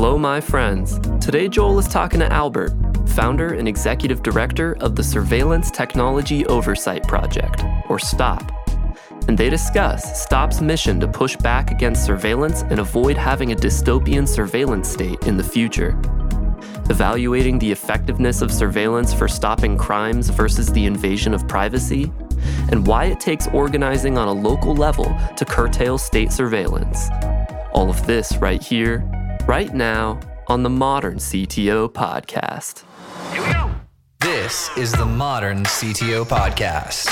Hello, my friends. Today, Joel is talking to Albert, founder and executive director of the Surveillance Technology Oversight Project, or STOP. And they discuss STOP's mission to push back against surveillance and avoid having a dystopian surveillance state in the future. Evaluating the effectiveness of surveillance for stopping crimes versus the invasion of privacy, and why it takes organizing on a local level to curtail state surveillance. All of this right here, right now, on the Modern CTO Podcast. Here we go. This is the Modern CTO Podcast.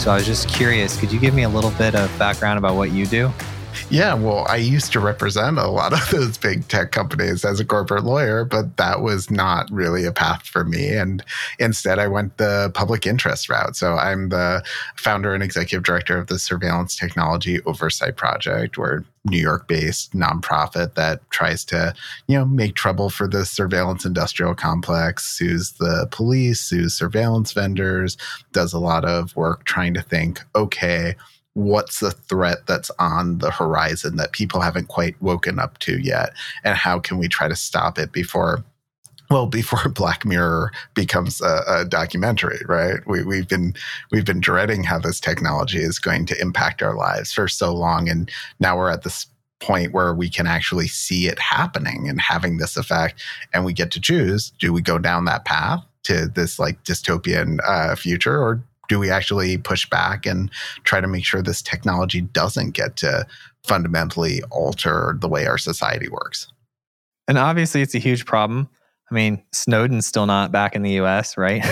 So I was just curious, could you give me a little bit of background about what you do? Yeah, well, I used to represent a lot of those big tech companies as a corporate lawyer, but that was not really a path for me. And instead, I went the public interest route. So I'm the founder and executive director of the Surveillance Technology Oversight Project. We're New York based nonprofit that tries to, you know, make trouble for the surveillance industrial complex, sues the police, sues surveillance vendors, does a lot of work trying to think, okay, what's the threat that's on the horizon that people haven't quite woken up to yet? And how can we try to stop it before well before black mirror becomes a, a, documentary right? We, we've been we've been dreading how this technology is going to impact our lives for so long and now we're at this point where we can actually see it happening and having this effect and we get to choose do we go down that path to this like dystopian uh, future or do we actually push back and try to make sure this technology doesn't get to fundamentally alter the way our society works? And obviously, it's a huge problem. I mean, Snowden's still not back in the US, right?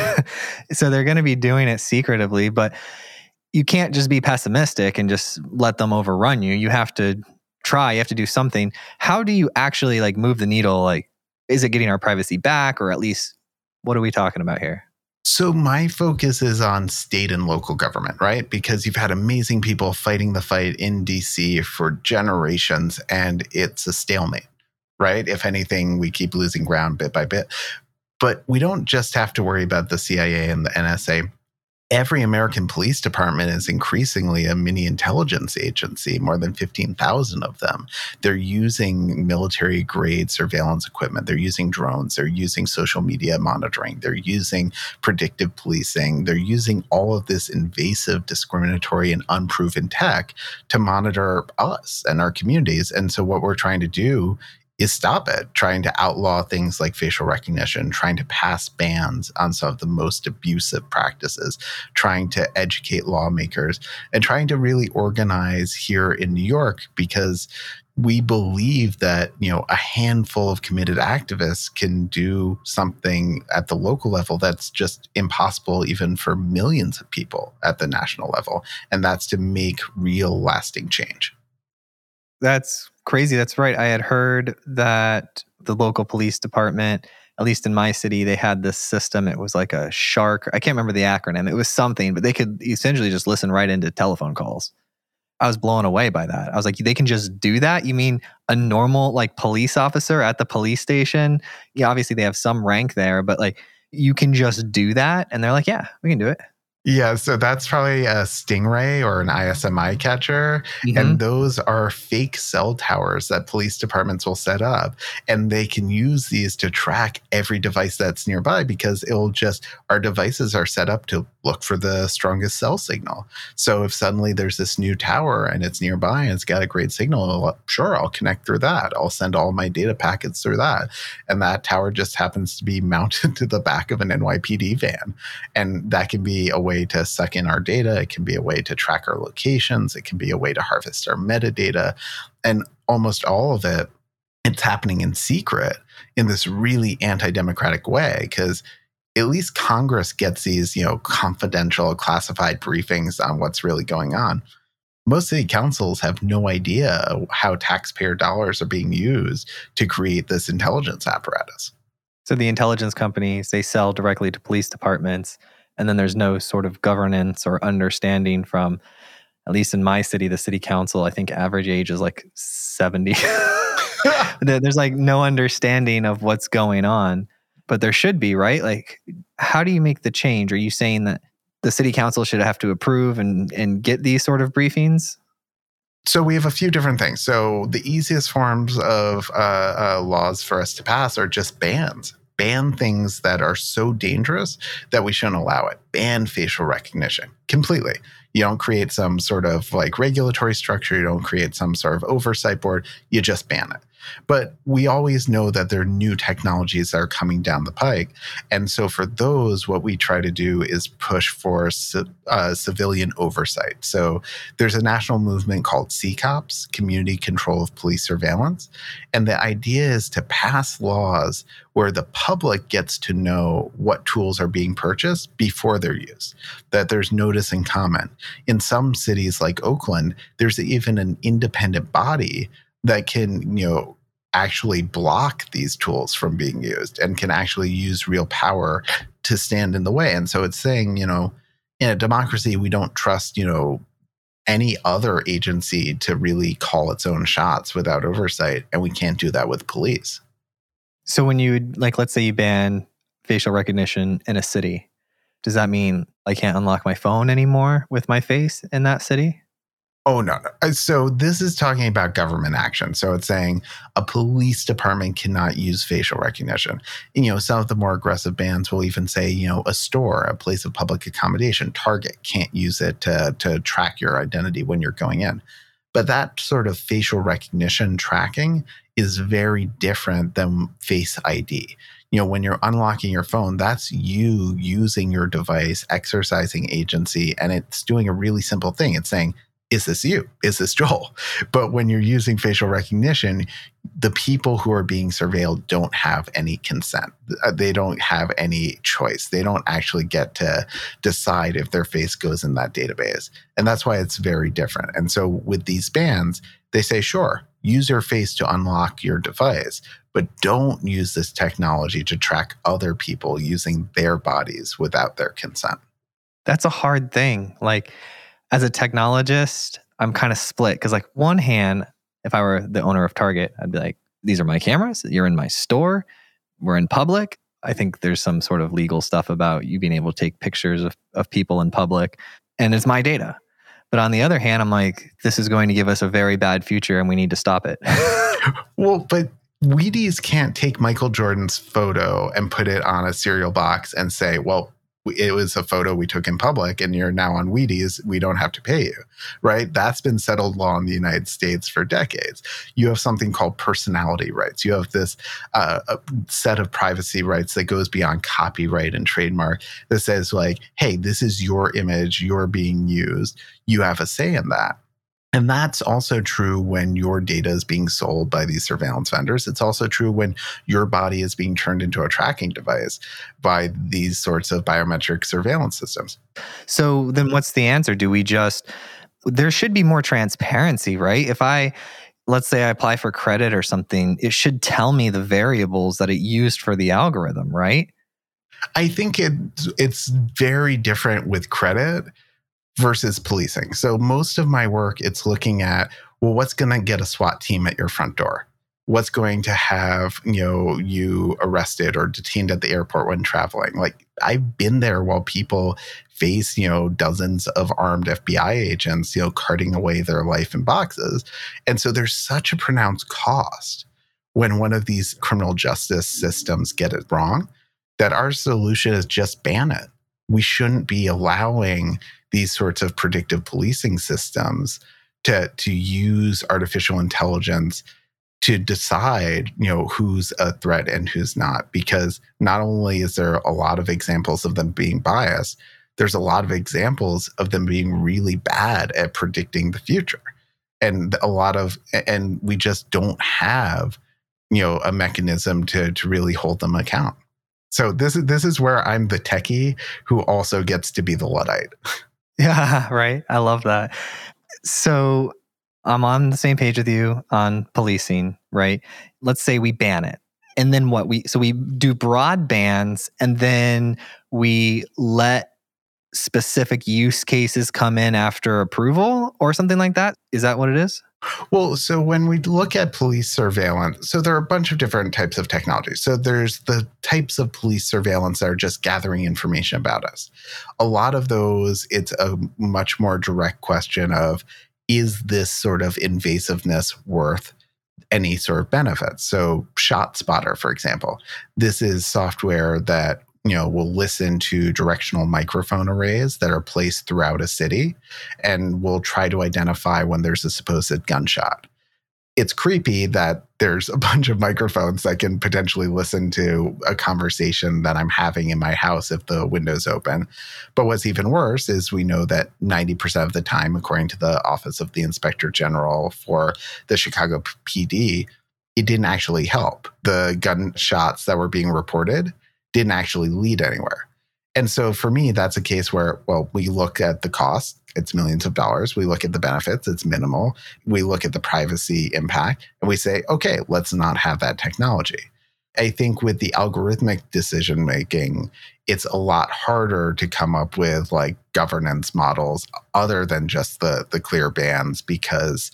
so they're going to be doing it secretively, but you can't just be pessimistic and just let them overrun you. You have to try, you have to do something. How do you actually like move the needle? Like, is it getting our privacy back, or at least what are we talking about here? So, my focus is on state and local government, right? Because you've had amazing people fighting the fight in DC for generations, and it's a stalemate, right? If anything, we keep losing ground bit by bit. But we don't just have to worry about the CIA and the NSA every American police department is increasingly a mini intelligence agency, more than 15,000 of them. They're using military grade surveillance equipment. They're using drones. They're using social media monitoring. They're using predictive policing. They're using all of this invasive, discriminatory, and unproven tech to monitor us and our communities. And so, what we're trying to do is stop it, trying to outlaw things like facial recognition, trying to pass bans on some of the most abusive practices, trying to educate lawmakers, and trying to really organize here in New York because we believe that you know a handful of committed activists can do something at the local level that's just impossible even for millions of people at the national level. And that's to make real lasting change. That's crazy. That's right. I had heard that the local police department, at least in my city, they had this system. It was like a shark. I can't remember the acronym. It was something, but they could essentially just listen right into telephone calls. I was blown away by that. I was like, they can just do that? You mean a normal like police officer at the police station? Yeah, obviously they have some rank there, but like you can just do that. And they're like, yeah, we can do it. Yeah, so that's probably a Stingray or an IMSI catcher. Mm-hmm. And those are fake cell towers that police departments will set up. And they can use these to track every device that's nearby because it'll just, our devices are set up to look for the strongest cell signal. So if suddenly there's this new tower and it's nearby and it's got a great signal, sure, I'll connect through that. I'll send all my data packets through that. And that tower just happens to be mounted to the back of an NYPD van. And that can be a way way to suck in our data. It can be a way to track our locations. It can be a way to harvest our metadata. And almost all of it, it's happening in secret in this really anti democratic way because at least Congress gets these, you know, confidential, classified briefings on what's really going on. Most city councils have no idea how taxpayer dollars are being used to create this intelligence apparatus. So the intelligence companies, they sell directly to police departments and then there's no sort of governance or understanding from at least in my city the city council i think average age is like 70 there's like no understanding of what's going on but there should be right like how do you make the change are you saying that the city council should have to approve and, and get these sort of briefings? So we have a few different things. So the easiest forms of uh, uh, laws for us to pass are just bans. Ban things that are so dangerous that we shouldn't allow it. Ban facial recognition completely. You don't create some sort of like regulatory structure. You don't create some sort of oversight board. You just ban it. But we always know that there are new technologies that are coming down the pike. And so for those, what we try to do is push for uh, civilian oversight. So there's a national movement called CCOPS, Community Control of Police Surveillance. And the idea is to pass laws where the public gets to know what tools are being purchased before they're used, that there's notice and comment. In some cities like Oakland, there's even an independent body that can, you know, actually block these tools from being used and can actually use real power to stand in the way. And so it's saying, you know, in a democracy, we don't trust, you know, any other agency to really call its own shots without oversight. And we can't do that with police. So when you, like, let's say you ban facial recognition in a city, does that mean I can't unlock my phone anymore with my face in that city? Oh, no, no. Uh, so this is talking about government action. So it's saying a police department cannot use facial recognition. And, you know, some of the more aggressive bans will even say, you know, a store, a place of public accommodation, Target can't use it to, to track your identity when you're going in. But that sort of facial recognition tracking is very different than face ID. You know, when you're unlocking your phone, that's you using your device, exercising agency, and it's doing a really simple thing. It's saying, is this you? Is this Joel? But when you're using facial recognition, the people who are being surveilled don't have any consent. Uh, they don't have any choice. They don't actually get to decide if their face goes in that database. And that's why it's very different. And so with these bans, they say, sure, use your face to unlock your device, but don't use this technology to track other people using their bodies without their consent. That's a hard thing. Like, as a technologist, I'm kind of split because, like, one hand, if I were the owner of Target, I'd be like, these are my cameras. You're in my store. We're in public. I think there's some sort of legal stuff about you being able to take pictures of, of people in public, and it's my data. But on the other hand, I'm like, this is going to give us a very bad future and we need to stop it. well, but Wheaties can't take Michael Jordan's photo and put it on a cereal box and say, well, it was a photo we took in public and you're now on Wheaties, we don't have to pay you, right? That's been settled law in the United States for decades. You have something called personality rights. You have this uh, set of privacy rights that goes beyond copyright and trademark that says, like, hey, this is your image, you're being used. You have a say in that. And that's also true when your data is being sold by these surveillance vendors. It's also true when your body is being turned into a tracking device by these sorts of biometric surveillance systems. So then what's the answer? Do we just, there should be more transparency, right? If I, let's say I apply for credit or something, it should tell me the variables that it used for the algorithm, right? I think it, it's very different with credit versus policing. So most of my work, it's looking at, well, what's going to get a SWAT team at your front door? What's going to have, you know, you arrested or detained at the airport when traveling? Like I've been there while people face, you know, dozens of armed FBI agents, you know, carting away their life in boxes. And so there's such a pronounced cost when one of these criminal justice systems get it wrong that our solution is just ban it. We shouldn't be allowing these sorts of predictive policing systems to to use artificial intelligence to decide you know who's a threat and who's not. Because not only is there a lot of examples of them being biased there's a lot of examples of them being really bad at predicting the future. And a lot of and we just don't have you know a mechanism to to really hold them account. So this is this is where i'm the techie who also gets to be the luddite Yeah, right. I love that. So I'm on the same page with you on policing, right? Let's say we ban it. And then what we so we do broad bans and then we let specific use cases come in after approval or something like that. Is that what it is? Well, so when we look at police surveillance, so there are a bunch of different types of technology. So there's the types of police surveillance that are just gathering information about us. A lot of those, it's a much more direct question of is this sort of invasiveness worth any sort of benefits? So ShotSpotter, for example, this is software that you know will listen to directional microphone arrays that are placed throughout a city and will try to identify when there's a supposed gunshot it's creepy that there's a bunch of microphones that can potentially listen to a conversation that I'm having in my house if the window's open. But what's even worse is we know that 90% of the time, according to the Office of the Inspector General for the Chicago PD, it didn't actually help. The gunshots that were being reported didn't actually lead anywhere. And so for me, that's a case where, well, we look at the cost, it's millions of dollars. We look at the benefits, it's minimal. We look at the privacy impact and we say, okay, let's not have that technology. I think with the algorithmic decision making, it's a lot harder to come up with like governance models other than just the the clear bands because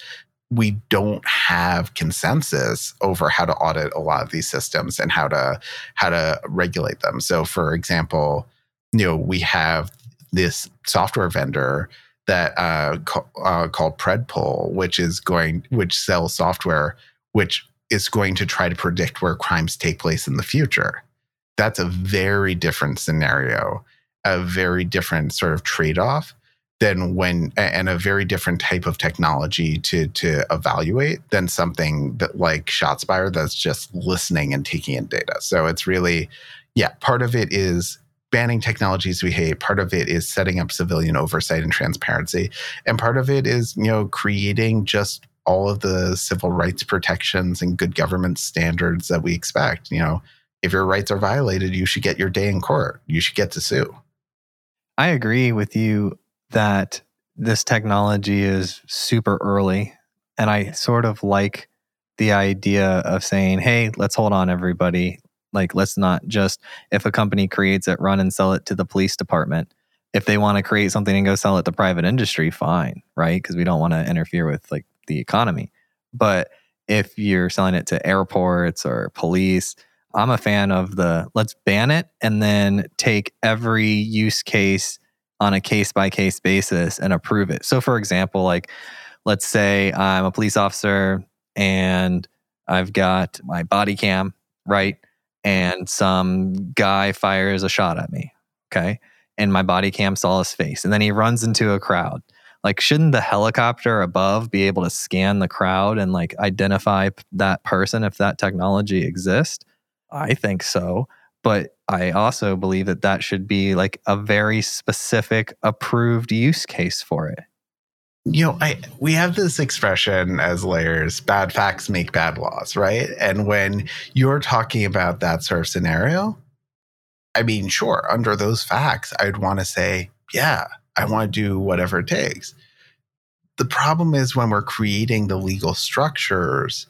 we don't have consensus over how to audit a lot of these systems and how to how to regulate them. So for example, you know, we have this software vendor that uh, ca- uh, called Predpol, which is going, which sells software, which is going to try to predict where crimes take place in the future. That's a very different scenario, a very different sort of trade off than when, and a very different type of technology to to evaluate than something that like ShotSpotter that's just listening and taking in data. So it's really, yeah, part of it is banning technologies we hate. Part of it is setting up civilian oversight and transparency. And part of it is, you know, creating just all of the civil rights protections and good government standards that we expect. You know, if your rights are violated, you should get your day in court. You should get to sue. I agree with you that this technology is super early. And I sort of like the idea of saying, hey, let's hold on, everybody. Like, let's not just, if a company creates it, run and sell it to the police department. If they want to create something and go sell it to private industry, fine, right? Because we don't want to interfere with like the economy. But if you're selling it to airports or police, I'm a fan of the let's ban it and then take every use case on a case by case basis and approve it. So, for example, like let's say I'm a police officer and I've got my body cam, right? and some guy fires a shot at me. Okay. And my body cam saw his face. And then he runs into a crowd. Like, shouldn't the helicopter above be able to scan the crowd and like identify that person if that technology exists? I think so. But I also believe that that should be like a very specific approved use case for it you know, I we have this expression as layers, bad facts make bad laws, right? And when you're talking about that sort of scenario, I mean, sure, under those facts, I'd want to say, yeah, I want to do whatever it takes. The problem is when we're creating the legal structures,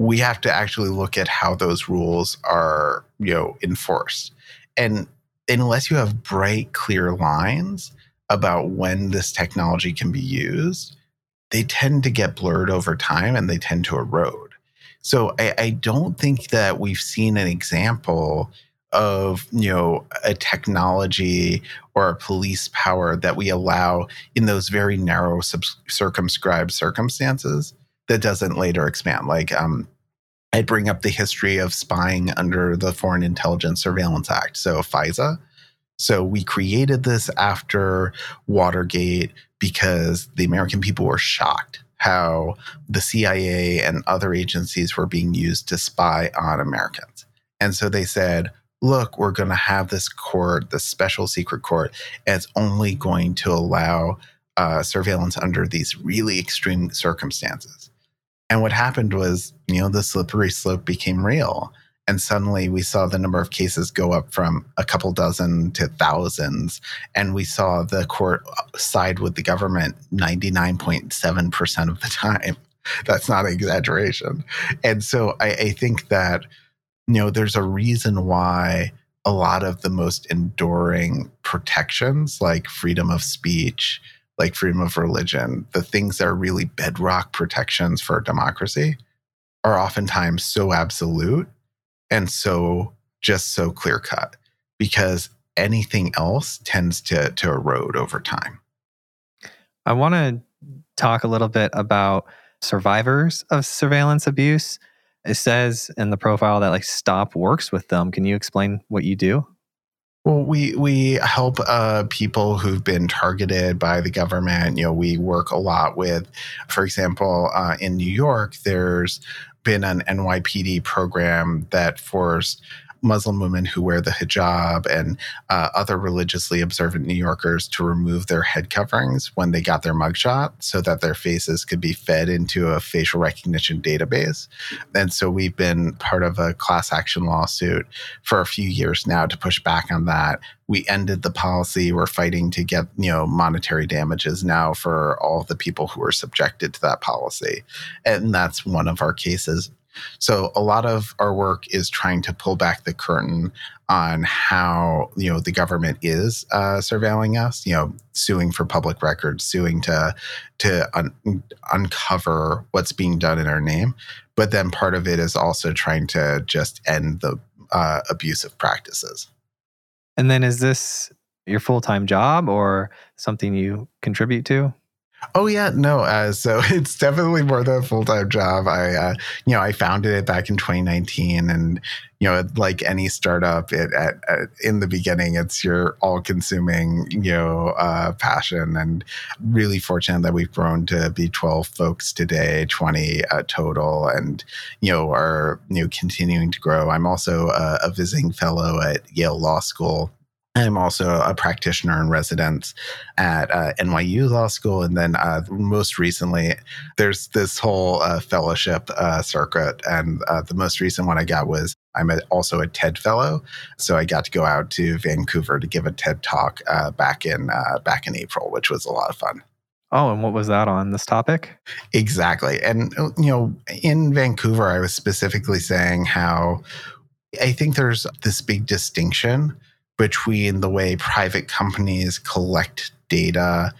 we have to actually look at how those rules are, you know, enforced. And unless you have bright, clear lines, about when this technology can be used, they tend to get blurred over time and they tend to erode. So I, I don't think that we've seen an example of you know a technology or a police power that we allow in those very narrow sub- circumscribed circumstances that doesn't later expand like um, i'd bring up the history of spying under the foreign intelligence surveillance act so fisa so we created this after Watergate because the American people were shocked how the CIA and other agencies were being used to spy on Americans. And so they said, look, we're going to have this court, this special secret court, and it's only going to allow uh, surveillance under these really extreme circumstances. And what happened was, you know, the slippery slope became real. And suddenly we saw the number of cases go up from a couple dozen to thousands. And we saw the court side with the government 99.7% of the time. That's not an exaggeration. And so I, I think that, you know, there's a reason why a lot of the most enduring protections, like freedom of speech, like freedom of religion, the things that are really bedrock protections for democracy are oftentimes so absolute and so just so clear cut because anything else tends to to erode over time. I want to talk a little bit about survivors of surveillance abuse. It says in the profile that like Stop works with them. Can you explain what you do? Well, we we help uh, people who've been targeted by the government. You know, we work a lot with, for example, uh, in New York, there's been an NYPD program that forced Muslim women who wear the hijab and uh, other religiously observant New Yorkers to remove their head coverings when they got their mugshot so that their faces could be fed into a facial recognition database. And so we've been part of a class action lawsuit for a few years now to push back on that. We ended the policy. We're fighting to get, you know, monetary damages now for all the people who were subjected to that policy. And that's one of our cases so a lot of our work is trying to pull back the curtain on how you know the government is uh, surveilling us. You know, suing for public records, suing to to un- uncover what's being done in our name. But then part of it is also trying to just end the uh, abusive practices. And then is this your full time job or something you contribute to? Oh yeah, no. Uh, so it's definitely more than a full time job. I, uh, you know, I founded it back in 2019, and you know, like any startup, it at, at, in the beginning, it's your all consuming, you know, uh, passion. And really fortunate that we've grown to be 12 folks today, 20 uh, total, and you know, are you know continuing to grow. I'm also a, a visiting fellow at Yale Law School I'm also a practitioner in residence at uh, NYU Law School. And then uh, most recently, there's this whole uh, fellowship uh, circuit. And uh, the most recent one I got was I'm a, also a TED Fellow. So I got to go out to Vancouver to give a TED talk uh, back, in, back in April, which was a lot of fun. Oh, and what was that on this topic? Exactly. And, you know, in Vancouver, I was specifically saying how I think there's this big distinction between the way private companies collect data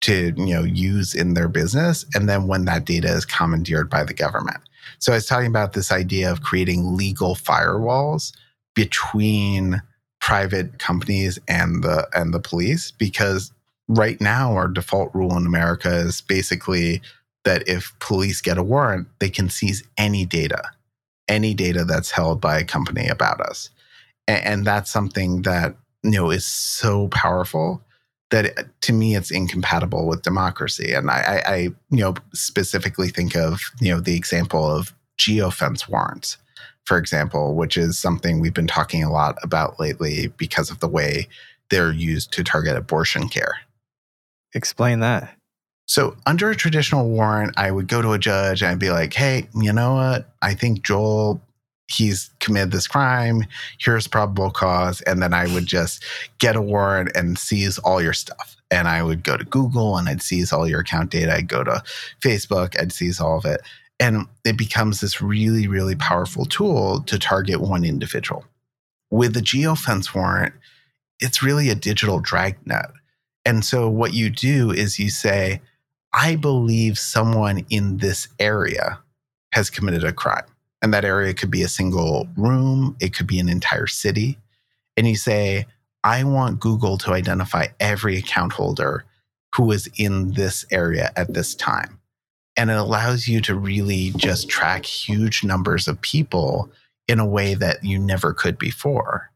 to you know use in their business and then when that data is commandeered by the government. So i was talking about this idea of creating legal firewalls between private companies and the and the police because right now our default rule in america is basically that if police get a warrant they can seize any data any data that's held by a company about us and that's something that you know is so powerful that it, to me it's incompatible with democracy. And I, I, you know specifically think of you know the example of geofence warrants for example which is something we've been talking a lot about lately because of the way they're used to target abortion care. Explain that. So under a traditional warrant i would go to a judge and i'd be like hey you know what? I think joel he's committed this crime. Here's probable cause. And then I would just get a warrant and seize all your stuff. And I would go to Google and I'd seize all your account data. I'd go to Facebook, I'd seize all of it. And it becomes this really, really powerful tool to target one individual. With the geofence warrant, it's really a digital dragnet. And so what you do is you say, I believe someone in this area has committed a crime and that area could be a single room, it could be an entire city. And you say, I want Google to identify every account holder who is in this area at this time. And it allows you to really just track huge numbers of people in a way that you never could before.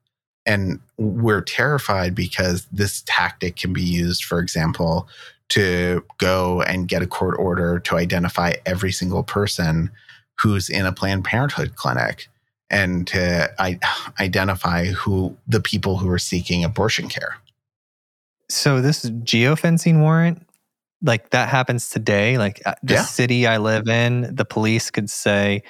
And we're terrified because this tactic can be used, for example, to go and get a court order to identify every single person who's in a Planned Parenthood clinic and to I- identify who the people who are seeking abortion care. So this geofencing warrant, like that happens today. Like uh, the Yeah. city I live in, the police could say,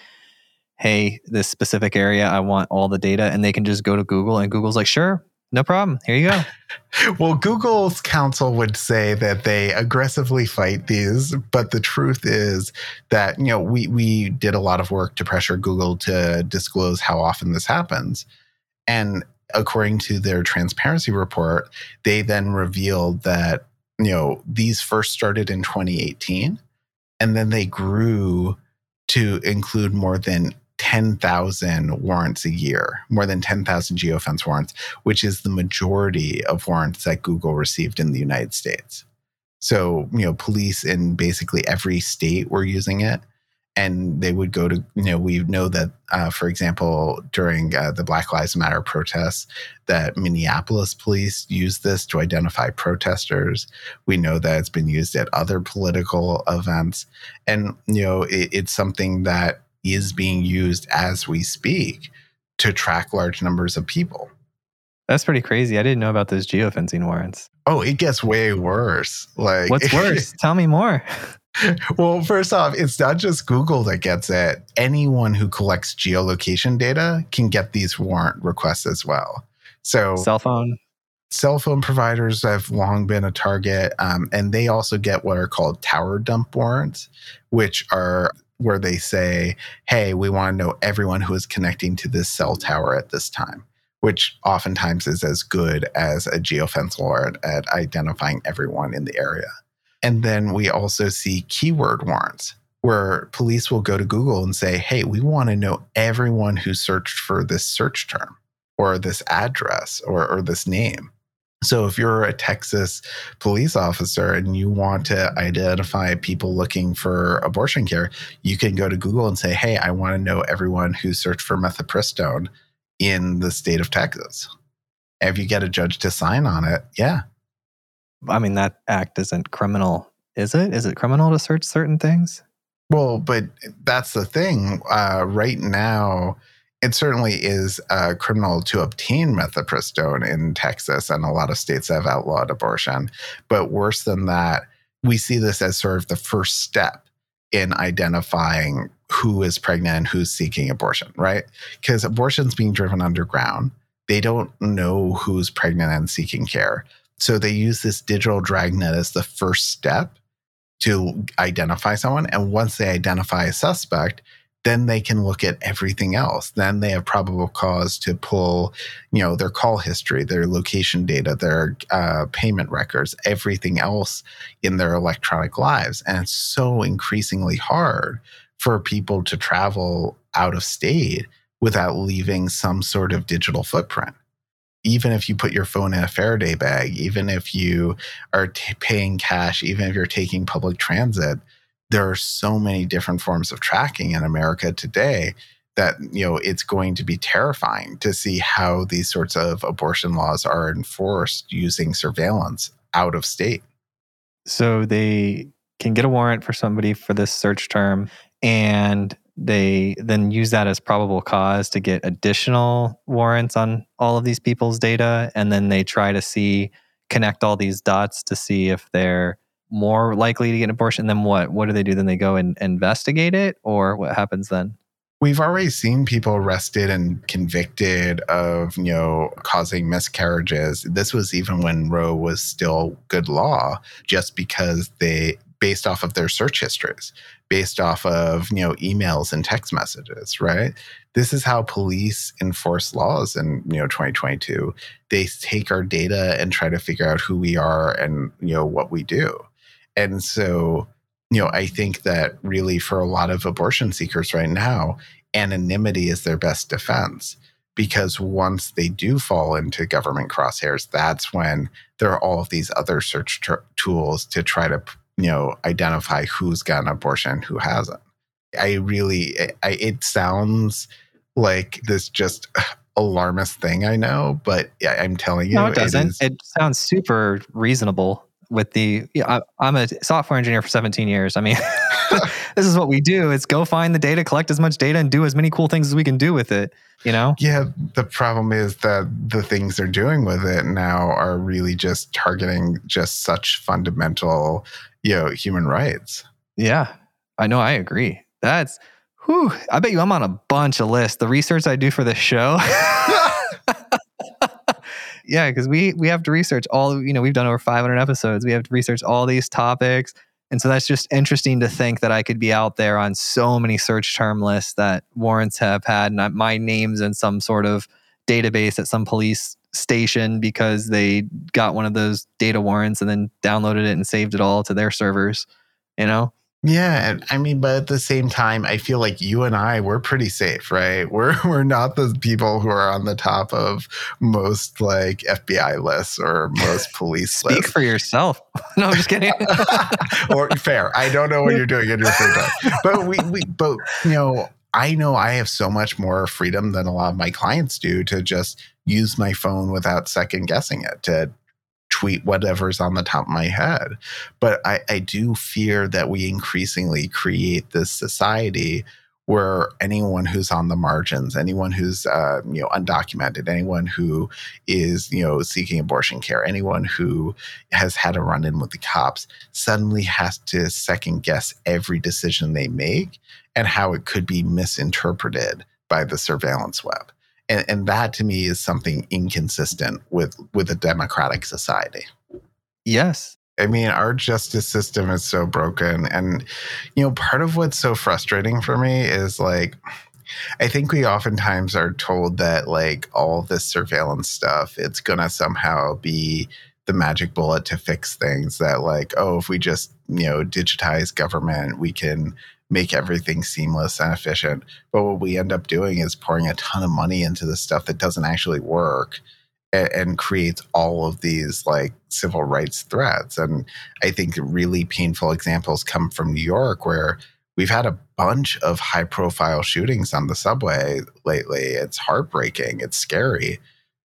"Hey, this specific area, I want all the data," and they can just go to Google, and Google's like, "Sure, no problem. Here you go." Well, Google's counsel would say that they aggressively fight these, but the truth is that you know we we did a lot of work to pressure Google to disclose how often this happens, and according to their transparency report, they then revealed that you know, these first started in 2018 and then they grew to include more than 10,000 warrants a year, more than 10,000 geofence warrants, which is the majority of warrants that Google received in the United States. So, you know, police in basically every state were using it and they would go to you know we know that uh, for example during uh, the black lives matter protests that minneapolis police used this to identify protesters we know that it's been used at other political events and you know it, it's something that is being used as we speak to track large numbers of people that's pretty crazy i didn't know about those geofencing warrants oh it gets way worse like what's worse tell me more well, first off, it's not just Google that gets it. Anyone who collects geolocation data can get these warrant requests as well. So, cell phone. Cell phone providers have long been a target, um, and they also get what are called tower dump warrants, which are where they say, hey, we want to know everyone who is connecting to this cell tower at this time, which oftentimes is as good as a geofence warrant at identifying everyone in the area. And then we also see keyword warrants where police will go to Google and say, hey, we want to know everyone who searched for this search term or this address or, or this name. So if you're a Texas police officer and you want to identify people looking for abortion care, you can go to Google and say, hey, I want to know everyone who searched for mifepristone in the state of Texas. If you get a judge to sign on it, yeah, I mean, that act isn't criminal, is it? Is it criminal to search certain things? Well, but that's the thing. Uh, right now, it certainly is uh, criminal to obtain mifepristone in Texas, and a lot of states have outlawed abortion. But worse than that, we see this as sort of the first step in identifying who is pregnant and who's seeking abortion, right? Because abortion's being driven underground. They don't know who's pregnant and seeking care. So they use this digital dragnet as the first step to identify someone. And once they identify a suspect, then they can look at everything else. Then they have probable cause to pull, you know, their call history, their location data, their uh, payment records, everything else in their electronic lives. And it's so increasingly hard for people to travel out of state without leaving some sort of digital footprint even if you put your phone in a Faraday bag, even if you are t- paying cash, even if you're taking public transit, there are so many different forms of tracking in America today that you know it's going to be terrifying to see how these sorts of abortion laws are enforced using surveillance out of state. So they can get a warrant for somebody for this search term and they then use that as probable cause to get additional warrants on all of these people's data. And then they try to see, connect all these dots to see if they're more likely to get an abortion. Then what? What do they do? Then they go and investigate it, or what happens then? We've already seen people arrested and convicted of, you know, causing miscarriages. This was even when Roe was still good law, just because they based off of their search histories based off of you know emails and text messages right this is how police enforce laws in you know 2022 they take our data and try to figure out who we are and you know what we do and so you know i think that really for a lot of abortion seekers right now anonymity is their best defense because once they do fall into government crosshairs that's when there are all of these other search tools to try to you know identify who's got an abortion who hasn't. I really I, it sounds like this just alarmist thing i know but i'm telling you no it doesn't. it, it sounds super reasonable with the yeah, I, am a software engineer for 17 years. I mean this is what we do it's go find the data collect as much data and do as many cool things as we can do with it you know? Yeah the problem is that the things they're doing with it now are really just targeting just such fundamental you know human rights. Yeah i know i agree. That's whew, i bet you i'm on a bunch of lists. The research i do for this show yeah because we we have to research all you know we've done over 500 episodes we have to research all these topics and so that's just interesting to think that I could be out there on so many search term lists that warrants have had, and my name's in some sort of database at some police station because they got one of those data warrants and then downloaded it and saved it all to their servers, you know? Yeah, I mean, but at the same time, I feel like you and I we're pretty safe, right? We're we're not the people who are on the top of most like FBI lists or most police Speak lists. Speak for yourself. no, I'm just kidding. or fair. I don't know what you're doing in your free time, but we we but you know I know I have so much more freedom than a lot of my clients do to just use my phone without second guessing it to tweet whatever's on the top of my head. But I, I do fear that we increasingly create this society where anyone who's on the margins, anyone who's uh, you know undocumented, anyone who is you know seeking abortion care, anyone who has had a run-in with the cops, suddenly has to second guess every decision they make and how it could be misinterpreted by the surveillance web. And, and that to me is something inconsistent with with a democratic society. yes. I mean, our justice system is so broken. And, you know, part of what's so frustrating for me is like, I think we oftentimes are told that, like, all this surveillance stuff, it's going to somehow be the magic bullet to fix things. That, like, oh, if we just, you know, digitize government, we can make everything seamless and efficient. But what we end up doing is pouring a ton of money into the stuff that doesn't actually work and, and creates all of these like civil rights threats. And I think really painful examples come from New York, where we've had a bunch of high profile shootings on the subway lately. It's heartbreaking, it's scary.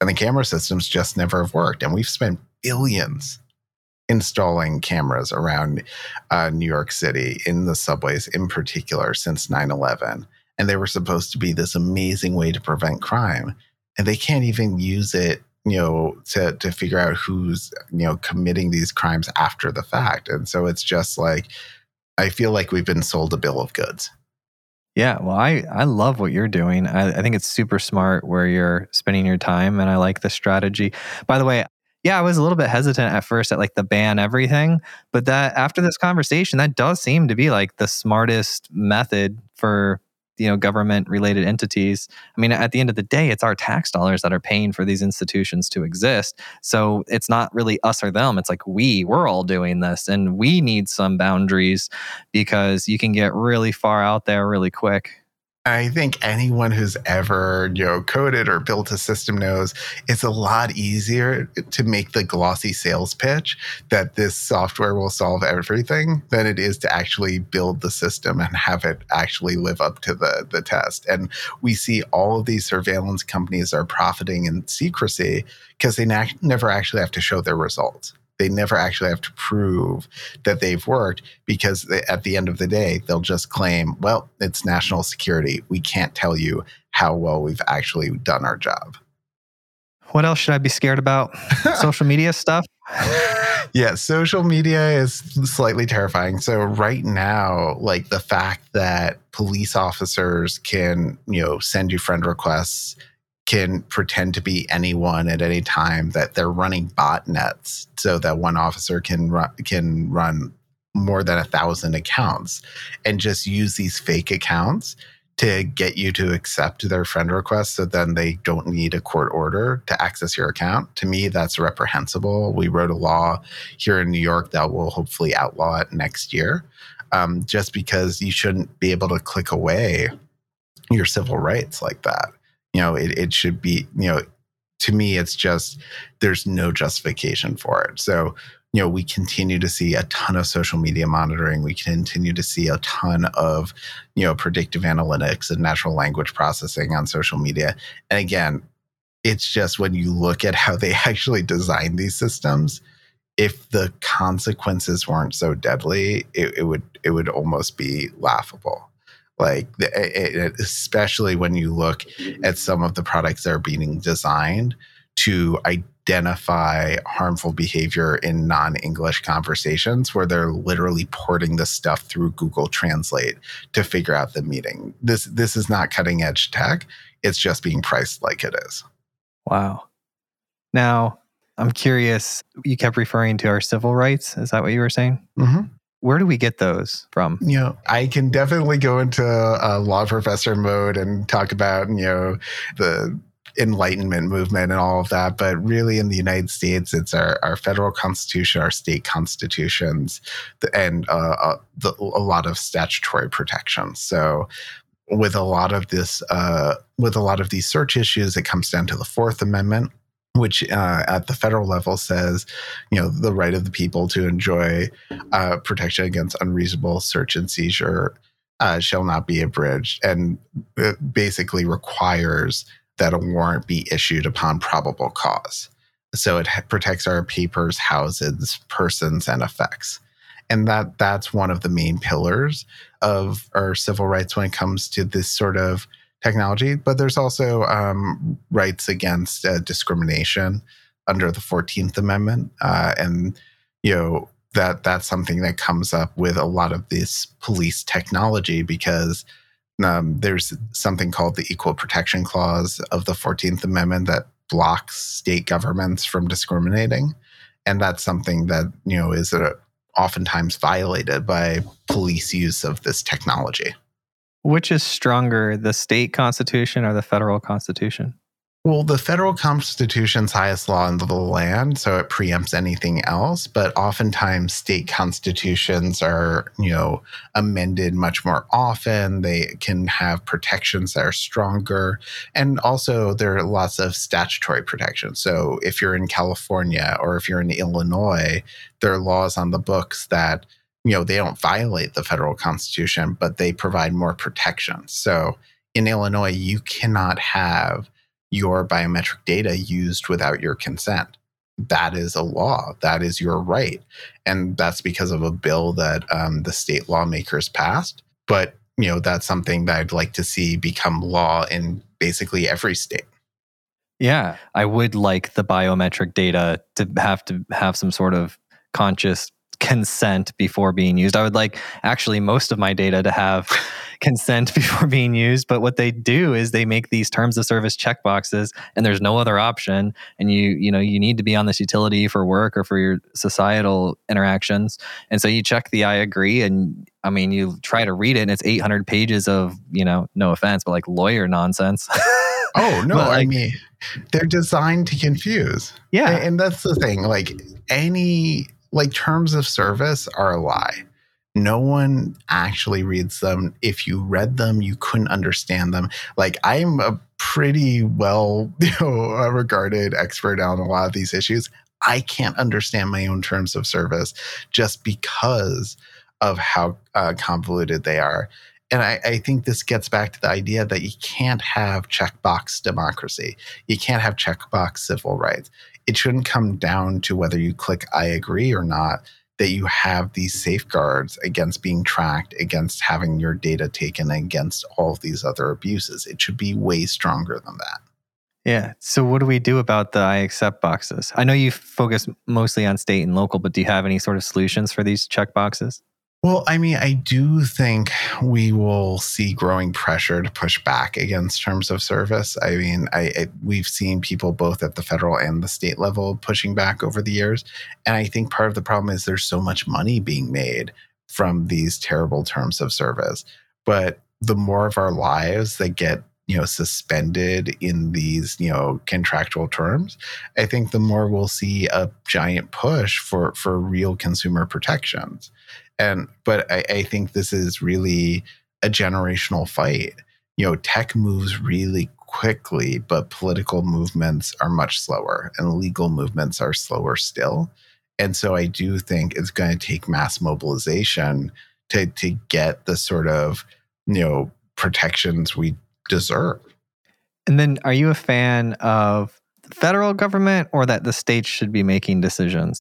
And the camera systems just never have worked. And we've spent billions installing cameras around uh, New York City in the subways in particular since 9 11. And they were supposed to be this amazing way to prevent crime and they can't even use it you know to to figure out who's you know committing these crimes after the fact and so it's just like i feel like we've been sold a bill of goods Yeah, well, I, I love what you're doing. I, I think it's super smart where you're spending your time, and I like the strategy. By the way, yeah, I was a little bit hesitant at first at like the ban everything, but that after this conversation, that does seem to be like the smartest method for you know government related entities. I mean, at the end of the day, it's our tax dollars that are paying for these institutions to exist. So it's not really us or them. It's like we, we're all doing this, and we need some boundaries because you can get really far out there really quick. I think anyone who's ever, you know, coded or built a system knows it's a lot easier to make the glossy sales pitch that this software will solve everything than it is to actually build the system and have it actually live up to the the test. And we see all of these surveillance companies are profiting in secrecy because they na- never actually have to show their results they never actually have to prove that they've worked because they, at the end of the day, they'll just claim, well, it's national security. We can't tell you how well we've actually done our job. What else should I be scared about? Social media stuff? yeah, social media is slightly terrifying. So right now, like the fact that police officers can, you know, send you friend requests can pretend to be anyone at any time that they're running botnets so that one officer can run can run more than a thousand accounts and just use these fake accounts to get you to accept their friend request so then they don't need a court order to access your account. To me that's reprehensible. We wrote a law here in new york that will hopefully outlaw it next year um, just because you shouldn't be able to click away your civil rights like that you know it, it should be you know to me it's just there's no justification for it. So you know we continue to see a ton of social media monitoring. We continue to see a ton of you know predictive analytics and natural language processing on social media. And again it's just when you look at how they actually design these systems if the consequences weren't so deadly it, it would it would almost be laughable like it, especially when you look at some of the products that are being designed to identify harmful behavior in non-english conversations where they're literally porting the stuff through google translate to figure out the meaning this this is not cutting edge tech it's just being priced like it is Wow. Now, I'm curious. You kept referring to our civil rights. Is that what you were saying? mm-hmm. Where do we get those from? you know, I can definitely go into a law professor mode and talk about, you know, the enlightenment movement and all of that but really in the united states it's our, our federal constitution our state constitutions and uh, uh, the, a lot of statutory protections so with a lot of this uh, with a lot of these search issues it comes down to the fourth amendment which uh, at the federal level says, you know, the right of the people to enjoy uh, protection against unreasonable search and seizure uh, shall not be abridged, and it basically requires that a warrant be issued upon probable cause. So it protects our papers, houses, persons, and effects. And that that's one of the main pillars of our civil rights when it comes to this sort of technology, but there's also um, rights against uh, discrimination under the Fourteenth Amendment, uh, and you know that that's something that comes up with a lot of this police technology because um, there's something called the Equal Protection Clause of the Fourteenth Amendment that blocks state governments from discriminating, and that's something that you know is a, uh, oftentimes violated by police use of this technology. Which is stronger, the state constitution or the federal constitution? Well, the federal constitution's highest law in the land, so it preempts anything else. But oftentimes, state constitutions are, you know, amended much more often. They can have protections that are stronger, and also there are lots of statutory protections. So, if you're in California or if you're in Illinois, there are laws on the books that you know, they don't violate the federal constitution, but they provide more protection. So in Illinois, you cannot have your biometric data used without your consent. That is a law. That is your right. And that's because of a bill that um, the state lawmakers passed. But, you know, that's something that I'd like to see become law in basically every state. Yeah, I would like the biometric data to have to have some sort of conscious consent before being used. I would like actually most of my data to have consent before being used. But what they do is they make these terms of service checkboxes and there's no other option. And you, you know, you need to be on this utility for work or for your societal interactions. And so you check the I agree and I mean, you try to read it and it's 800 pages of, you know, no offense, but like lawyer nonsense. oh, no. Like, I mean, they're designed to confuse. Yeah. And, and that's the thing. Like any like terms of service are a lie. No one actually reads them. If you read them, you couldn't understand them. Like I'm a pretty well you know, regarded expert on a lot of these issues. I can't understand my own terms of service just because of how uh, convoluted they are. And I, I, think this gets back to the idea that you can't have checkbox democracy. You can't have checkbox civil rights it shouldn't come down to whether you click I agree or not, that you have these safeguards against being tracked, against having your data taken, against all of these other abuses. It should be way stronger than that. Yeah. So, what do we do about the I accept boxes? I know you focus mostly on state and local, but do you have any sort of solutions for these check boxes? Well, I mean, I do think we will see growing pressure to push back against terms of service. I mean, I, I, we've seen people both at the federal and the state level pushing back over the years, and I think part of the problem is there's so much money being made from these terrible terms of service. But the more of our lives that get you know suspended in these you know contractual terms i think the more we'll see a giant push for for real consumer protections and but I, I think this is really a generational fight. You know, tech moves really quickly, but political movements are much slower and legal movements are slower still. And so I do think it's going to take mass mobilization to to get the sort of, you know, protections we deserve. And then are you a fan of the federal government or that the states should be making decisions?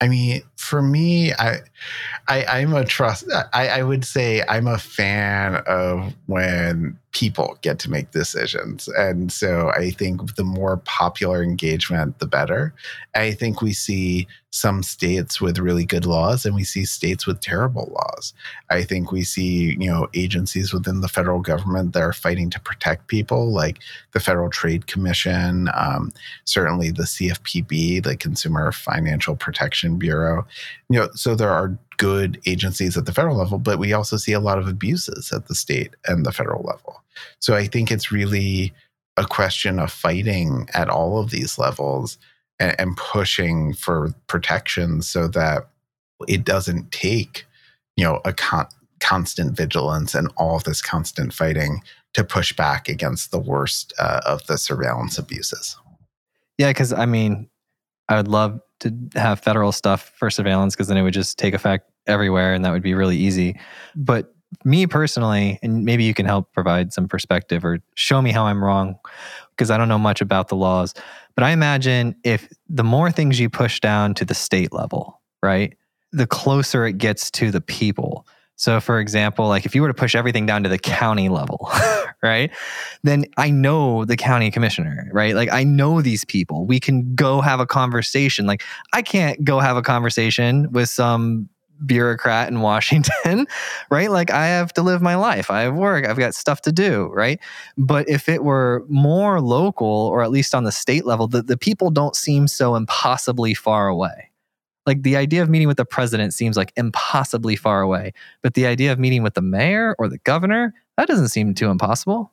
I mean, for me, I, I am a trust. I, I would say I'm a fan of when people get to make decisions, and so I think the more popular engagement, the better. I think we see some states with really good laws, and we see states with terrible laws. I think we see you know agencies within the federal government that are fighting to protect people, like the Federal Trade Commission, um, certainly the CFPB, the Consumer Financial Protection Bureau. You know, so there are good agencies at the federal level, but we also see a lot of abuses at the state and the federal level. So I think it's really a question of fighting at all of these levels and, and pushing for protection so that it doesn't take, you know, a con- constant vigilance and all this constant fighting to push back against the worst uh, of the surveillance abuses. Yeah, because I mean, I would love to have federal stuff for surveillance because then it would just take effect everywhere and that would be really easy. But me personally, and maybe you can help provide some perspective or show me how I'm wrong because I don't know much about the laws. But I imagine if the more things you push down to the state level, right, the closer it gets to the people. So, for example, like if you were to push everything down to the county level, right, then I know the county commissioner, right? Like I know these people. We can go have a conversation. Like I can't go have a conversation with some bureaucrat in Washington, right? Like I have to live my life. I have work. I've got stuff to do, right? But if it were more local or at least on the state level, the, the people don't seem so impossibly far away like the idea of meeting with the president seems like impossibly far away but the idea of meeting with the mayor or the governor that doesn't seem too impossible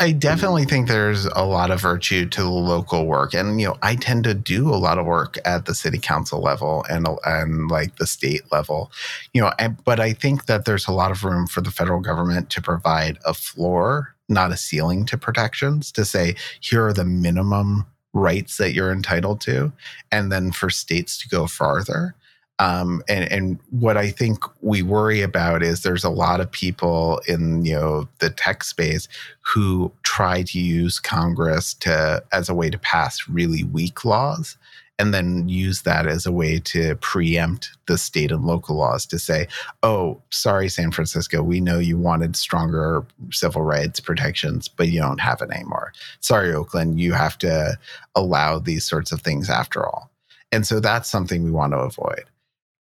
I definitely think there's a lot of virtue to the local work, and you know, I tend to do a lot of work at the city council level and and like the state level, you know. And, but I think that there's a lot of room for the federal government to provide a floor, not a ceiling, to protections. To say here are the minimum rights that you're entitled to, and then for states to go farther. Um, and, and what I think we worry about is there's a lot of people in you know the tech space who try to use Congress to as a way to pass really weak laws and then use that as a way to preempt the state and local laws to say, oh, sorry, San Francisco, we know you wanted stronger civil rights protections, but you don't have it anymore. Sorry, Oakland, you have to allow these sorts of things after all. And so that's something we want to avoid.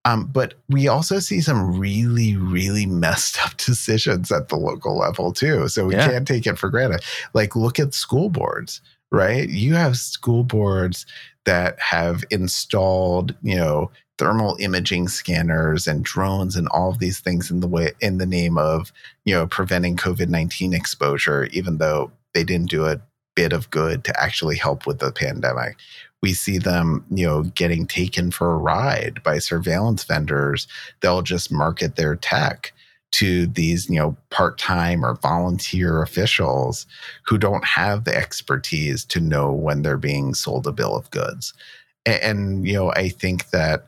Um, but we also see some really, really messed up decisions at the local level too. So we yeah. can't take it for granted. Like, look at school boards, right? You have school boards that have installed, you know, thermal imaging scanners and drones and all of these things in the way in the name of, you know, preventing COVID-19 exposure, even though they didn't do a bit of good to actually help with the pandemic. We see them, you know, getting taken for a ride by surveillance vendors. They'll just market their tech to these, you know, part-time or volunteer officials who don't have the expertise to know when they're being sold a bill of goods. And, and you know, I think that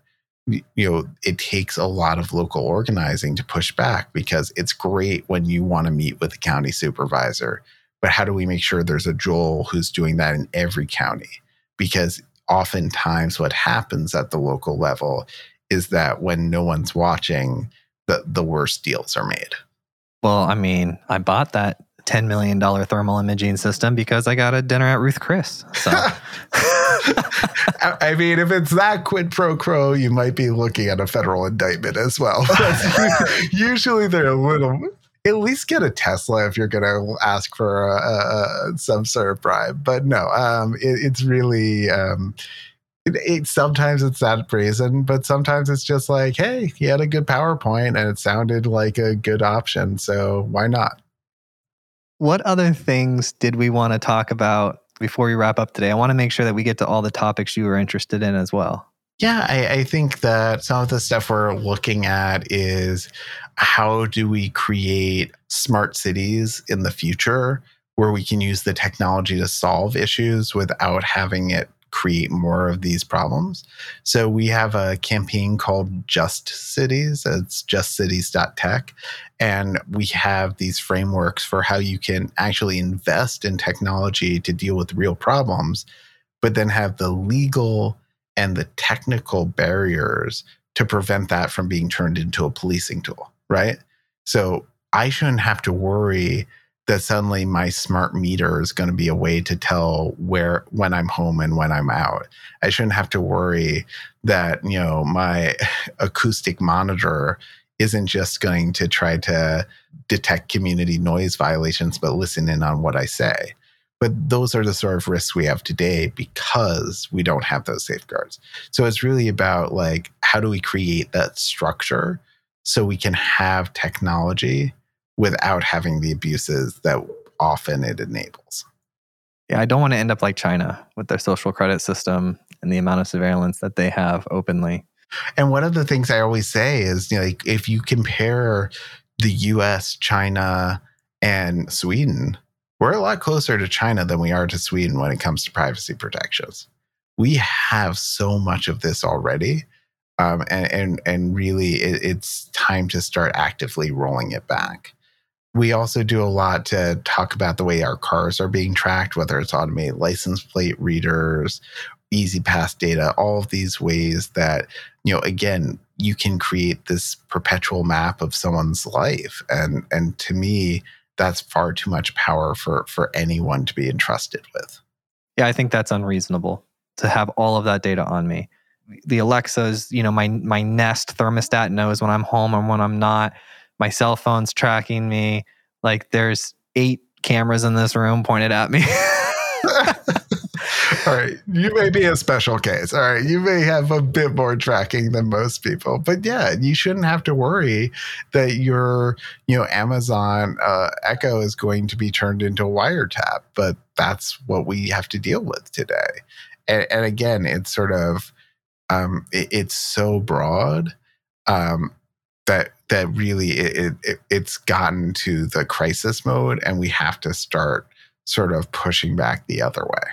you know it takes a lot of local organizing to push back because it's great when you want to meet with the county supervisor but how do we make sure there's a joel who's doing that in every county because oftentimes what happens at the local level is that when no one's watching the the worst deals are made. Well, I mean, I bought that $10 million thermal imaging system because I got a dinner at Ruth Chris. So. I mean, if it's that quid pro quo, you might be looking at a federal indictment as well. usually they're a little, at least get a Tesla if you're going to ask for a, a, some sort of bribe. But no, um, it, it's really, um, it, it, sometimes it's that reason, but sometimes it's just like, hey, he had a good PowerPoint and it sounded like a good option. So why not? What other things did we want to talk about before we wrap up today? I want to make sure that we get to all the topics you were interested in as well. Yeah, I, I think that some of the stuff we're looking at is how do we create smart cities in the future where we can use the technology to solve issues without having it create more of these problems. So we have a campaign called Just Cities. It's justcities.tech. And we have these frameworks for how you can actually invest in technology to deal with real problems, but then have the legal and the technical barriers to prevent that from being turned into a policing tool, right? So I shouldn't have to worry that suddenly my smart meter is going to be a way to tell where when I'm home and when I'm out. I shouldn't have to worry that, you know, my acoustic monitor isn't just going to try to detect community noise violations but listen in on what I say. But those are the sort of risks we have today because we don't have those safeguards. So it's really about like how do we create that structure so we can have technology without having the abuses that often it enables. Yeah, I don't want to end up like China with their social credit system and the amount of surveillance that they have openly. And one of the things I always say is, you know, like if you compare the US, China, and Sweden, we're a lot closer to China than we are to Sweden when it comes to privacy protections. We have so much of this already. Um, and, and, and really, it, it's time to start actively rolling it back. We also do a lot to talk about the way our cars are being tracked, whether it's automated license plate readers, E-ZPass data, all of these ways that, you know, again, you can create this perpetual map of someone's life. And and to me, that's far too much power for for anyone to be entrusted with. Yeah, I think that's unreasonable to have all of that data on me. The Alexa's, you know, my my Nest thermostat knows when I'm home and when I'm not my cell phone's tracking me. Like there's eight cameras in this room pointed at me. All right. You may be a special case. All right. You may have a bit more tracking than most people. But yeah, you shouldn't have to worry that your, you know, Amazon uh, Echo is going to be turned into a wiretap. But that's what we have to deal with today. And, and again, it's sort of, um, it, it's so broad. Um, that that really it, it it's gotten to the crisis mode and we have to start sort of pushing back the other way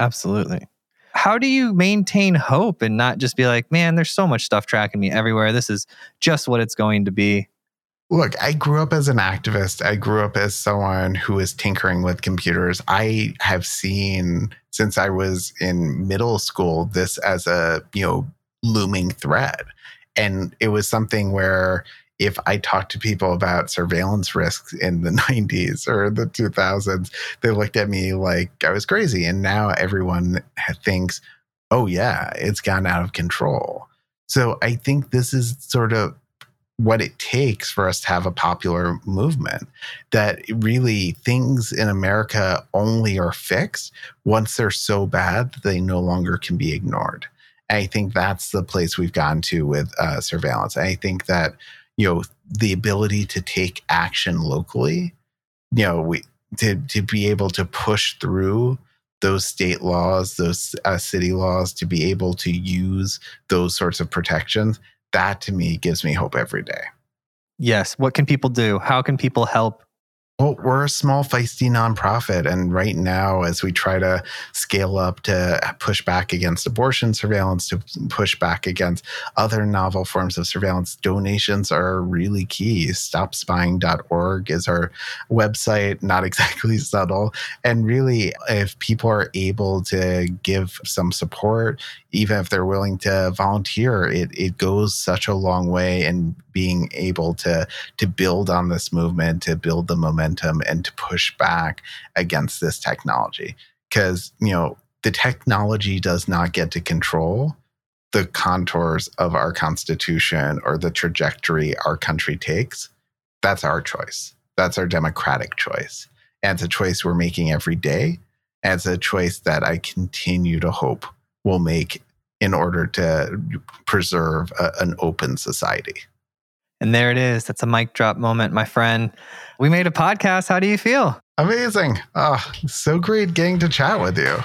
absolutely. How do you maintain hope and not just be like man there's so much stuff tracking me everywhere. This is just what it's going to be. Look i grew up as an activist. I grew up as someone who is tinkering with computers. I have seen since i was in middle school this as a you know looming threat. And it was something where if I talked to people about surveillance risks in the 90s or the 2000s, they looked at me like I was crazy. And now everyone thinks, oh, yeah, it's gone out of control. So I think this is sort of what it takes for us to have a popular movement that really things in America only are fixed once they're so bad that they no longer can be ignored. I think that's the place we've gone to with uh, surveillance. I think that you know the ability to take action locally, you know, we to to be able to push through those state laws, those uh, city laws, to be able to use those sorts of protections. That to me gives me hope every day. Yes. What can people do? How can people help well, we're a small, feisty nonprofit. And right now, as we try to scale up to push back against abortion surveillance, to push back against other novel forms of surveillance, donations are really key. StopSpying.org is our website, not exactly subtle. And really, if people are able to give some support, even if they're willing to volunteer, it, it goes such a long way in being able to, to build on this movement, to build the momentum and to push back against this technology. Because, you know, the technology does not get to control the contours of our constitution or the trajectory our country takes. That's our choice. That's our democratic choice. And it's a choice we're making every day. And it's a choice that I continue to hope will make in order to preserve a, an open society. And there it is. That's a mic drop moment, my friend. We made a podcast. How do you feel? Amazing. Oh, so great getting to chat with you.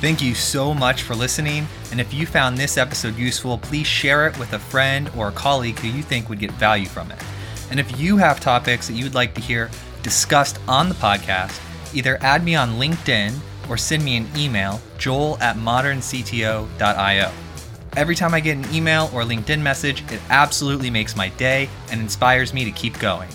Thank you so much for listening. And if you found this episode useful, please share it with a friend or a colleague who you think would get value from it. And if you have topics that you'd like to hear discussed on the podcast, either add me on LinkedIn or send me an email, joel at moderncto.io. Every time I get an email or LinkedIn message, it absolutely makes my day and inspires me to keep going.